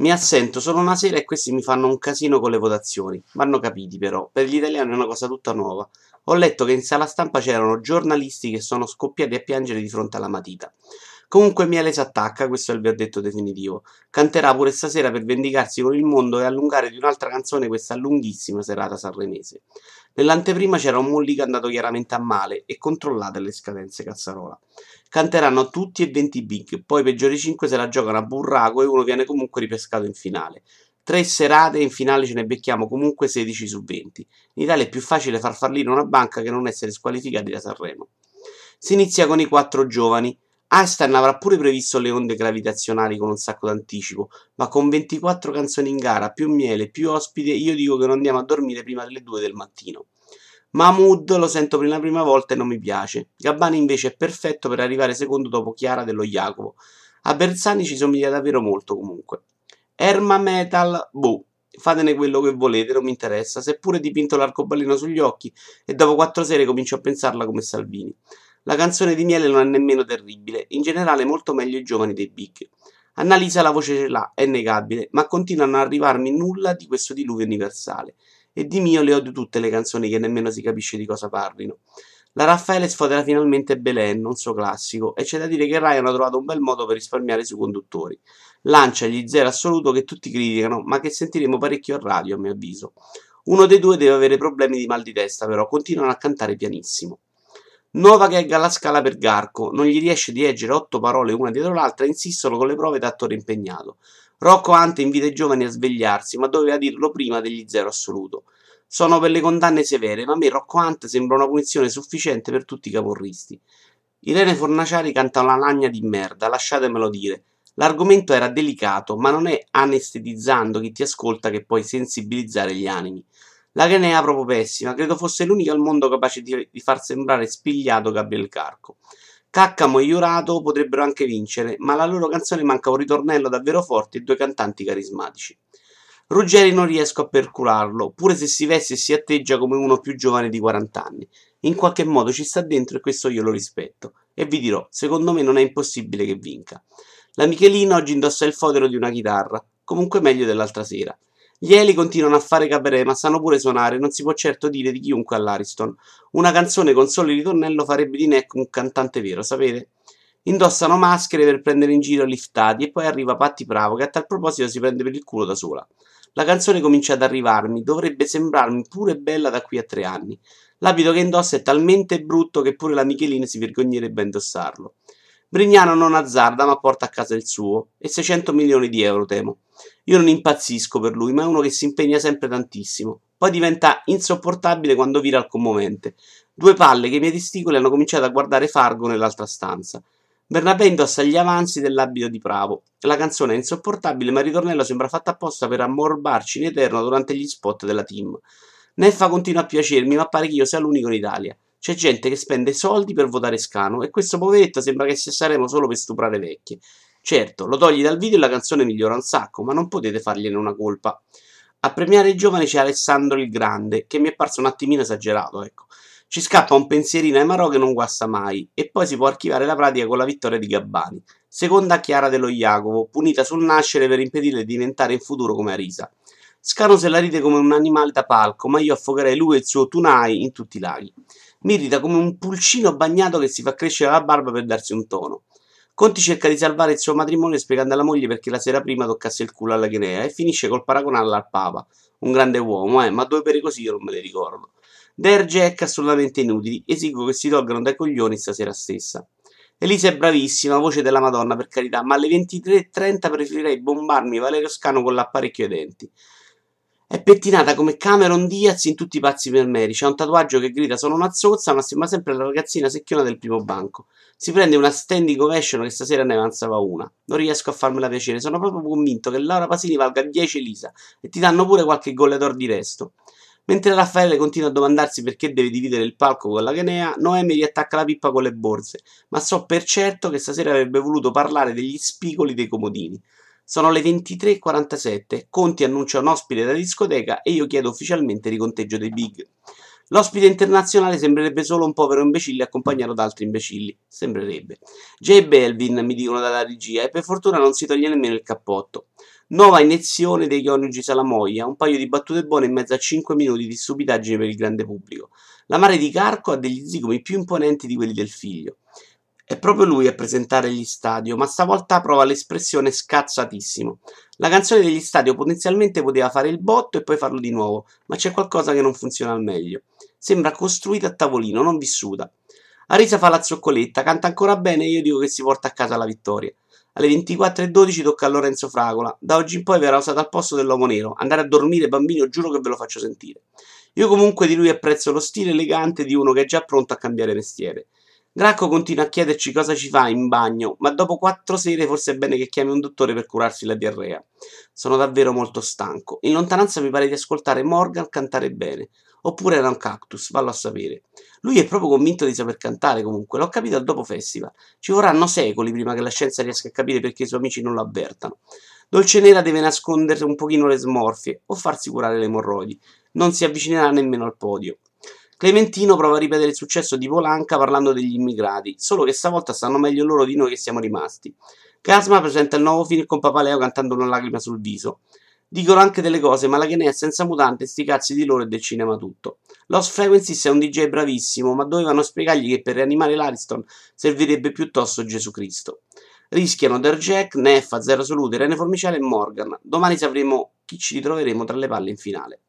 Mi assento solo una sera e questi mi fanno un casino con le votazioni. Vanno capiti però, per gli italiani è una cosa tutta nuova. Ho letto che in sala stampa c'erano giornalisti che sono scoppiati a piangere di fronte alla matita. Comunque Miele si attacca, questo è il verdetto definitivo. Canterà pure stasera per vendicarsi con il mondo e allungare di un'altra canzone questa lunghissima serata sanremese. Nell'anteprima c'era un Mollica andato chiaramente a male e controllate le scadenze Cazzarola. Canteranno tutti e 20 big, poi i peggiori 5 se la giocano a burraco e uno viene comunque ripescato in finale. Tre serate e in finale ce ne becchiamo comunque 16 su 20. In Italia è più facile far fallire una banca che non essere squalificati da Sanremo. Si inizia con i quattro giovani. Einstein avrà pure previsto le onde gravitazionali con un sacco d'anticipo, ma con 24 canzoni in gara, più miele, più ospite, io dico che non andiamo a dormire prima delle 2 del mattino. Mahmood lo sento per la prima volta e non mi piace. Gabbani invece è perfetto per arrivare secondo dopo Chiara dello Jacopo. A Bersani ci somiglia davvero molto comunque. Erma Metal, boh, fatene quello che volete, non mi interessa. Seppure dipinto l'arcobaleno sugli occhi e dopo quattro sere comincio a pensarla come Salvini. La canzone di Miele non è nemmeno terribile, in generale molto meglio i giovani dei big. Annalisa la voce ce l'ha, è negabile, ma continuano a arrivarmi nulla di questo diluvio universale. E di mio le odio tutte le canzoni che nemmeno si capisce di cosa parlino. La Raffaele sfodera finalmente Belen, un suo classico, e c'è da dire che Ryan ha trovato un bel modo per risparmiare sui conduttori. Lancia gli zero assoluto che tutti criticano, ma che sentiremo parecchio a radio, a mio avviso. Uno dei due deve avere problemi di mal di testa, però continuano a cantare pianissimo. Nuova gag alla scala per Garco, non gli riesce di leggere otto parole una dietro l'altra e insistono con le prove d'attore impegnato. Rocco Ante invita i giovani a svegliarsi, ma doveva dirlo prima degli zero assoluto. Sono per le condanne severe, ma a me Rocco Ante sembra una punizione sufficiente per tutti i camorristi. Irene Fornaciari canta una lagna di merda, lasciatemelo dire. L'argomento era delicato, ma non è anestetizzando chi ti ascolta che puoi sensibilizzare gli animi. La Ghenea proprio pessima, credo fosse l'unica al mondo capace di, di far sembrare spigliato Gabriel Carco. Caccamo e Iurato potrebbero anche vincere, ma alla loro canzone manca un ritornello davvero forte e due cantanti carismatici. Ruggeri non riesco a percularlo, pure se si veste e si atteggia come uno più giovane di 40 anni. In qualche modo ci sta dentro e questo io lo rispetto. E vi dirò, secondo me non è impossibile che vinca. La Michelina oggi indossa il fodero di una chitarra, comunque meglio dell'altra sera. Gli Eli continuano a fare cabaret, ma sanno pure suonare, non si può certo dire di chiunque all'Ariston. Una canzone con solo il ritornello farebbe di Neck un cantante vero, sapete? Indossano maschere per prendere in giro liftati e poi arriva Patti Bravo che a tal proposito si prende per il culo da sola. La canzone comincia ad arrivarmi, dovrebbe sembrarmi pure bella da qui a tre anni. L'abito che indossa è talmente brutto che pure la Michelina si vergognerebbe a indossarlo. Brignano non azzarda ma porta a casa il suo e 600 milioni di euro temo. Io non impazzisco per lui, ma è uno che si impegna sempre tantissimo. Poi diventa insopportabile quando vira al commovente. Due palle che i miei testicoli hanno cominciato a guardare Fargo nell'altra stanza. Bernabé indossa gli avanzi dell'abito di Bravo. La canzone è insopportabile, ma il ritornello sembra fatto apposta per ammorbarci in eterno durante gli spot della team. Neffa continua a piacermi, ma pare che io sia l'unico in Italia. C'è gente che spende soldi per votare Scano e questo poveretto sembra che sia saremo solo per stuprare vecchie. Certo, lo togli dal video e la canzone migliora un sacco, ma non potete fargliene una colpa. A premiare i giovani c'è Alessandro il Grande, che mi è parso un attimino esagerato, ecco. Ci scappa un pensierino ai Marò che non guasta mai, e poi si può archiviare la pratica con la vittoria di Gabbani. Seconda Chiara dello Jacopo, punita sul nascere per impedirle di diventare in futuro come Arisa. Scano se la ride come un animale da palco, ma io affogherei lui e il suo tunai in tutti i laghi. Mi irrita come un pulcino bagnato che si fa crescere la barba per darsi un tono. Conti cerca di salvare il suo matrimonio spiegando alla moglie perché la sera prima toccasse il culo alla Guinea e finisce col paragonarla al Papa. Un grande uomo, eh, ma due pere così io non me le ricordo. Der Jack assolutamente inutili, esigo che si tolgano dai coglioni stasera stessa. Elisa è bravissima, voce della Madonna per carità, ma alle 23.30 preferirei bombarmi Valerio Scano con l'apparecchio ai denti. È pettinata come Cameron Diaz in tutti i pazzi per Mary. C'ha un tatuaggio che grida sono una zozza, ma sembra sempre la ragazzina secchiona del primo banco. Si prende una standing ovation che stasera ne avanzava una. Non riesco a farmela piacere, sono proprio convinto che Laura Pasini valga 10 Elisa e ti danno pure qualche golleador di resto. Mentre Raffaele continua a domandarsi perché deve dividere il palco con la Ganea, Noemi riattacca la pippa con le borse, ma so per certo che stasera avrebbe voluto parlare degli spigoli dei comodini. Sono le 23.47, Conti annuncia un ospite da discoteca e io chiedo ufficialmente il riconteggio dei big. L'ospite internazionale sembrerebbe solo un povero imbecille accompagnato da altri imbecilli. Sembrerebbe. J Belvin, mi dicono dalla regia, e per fortuna non si toglie nemmeno il cappotto. Nuova iniezione dei coniugi Salamoia, un paio di battute buone in mezzo a 5 minuti di stupidaggine per il grande pubblico. La madre di Carco ha degli zigomi più imponenti di quelli del figlio. È proprio lui a presentare gli stadio, ma stavolta prova l'espressione scazzatissimo. La canzone degli stadio potenzialmente poteva fare il botto e poi farlo di nuovo, ma c'è qualcosa che non funziona al meglio. Sembra costruita a tavolino, non vissuta. Arisa fa la zoccoletta, canta ancora bene e io dico che si porta a casa la vittoria. Alle 24.12 tocca a Lorenzo Fragola. Da oggi in poi verrà usato al posto dell'uomo nero. Andare a dormire, bambino, giuro che ve lo faccio sentire. Io comunque di lui apprezzo lo stile elegante di uno che è già pronto a cambiare mestiere. Gracco continua a chiederci cosa ci fa in bagno, ma dopo quattro sere forse è bene che chiami un dottore per curarsi la diarrea. Sono davvero molto stanco. In lontananza mi pare di ascoltare Morgan cantare bene. Oppure era un cactus, vallo a sapere. Lui è proprio convinto di saper cantare comunque, l'ho capito al dopo festival. Ci vorranno secoli prima che la scienza riesca a capire perché i suoi amici non lo avvertano. Dolce Nera deve nascondere un pochino le smorfie o farsi curare le emorroidi. Non si avvicinerà nemmeno al podio. Clementino prova a ripetere il successo di Polanca parlando degli immigrati, solo che stavolta stanno meglio loro di noi che siamo rimasti. Casma presenta il nuovo film con Papaleo cantando una lacrima sul viso. Dicono anche delle cose, ma la che ne è senza mutante, sti cazzi di loro e del cinema tutto. Lost Frequencies è un DJ bravissimo, ma dovevano spiegargli che per rianimare l'Ariston servirebbe piuttosto Gesù Cristo. Rischiano Der Jack, Neffa, Zero Salute, Rene Formiciale e Morgan. Domani sapremo chi ci ritroveremo tra le palle in finale.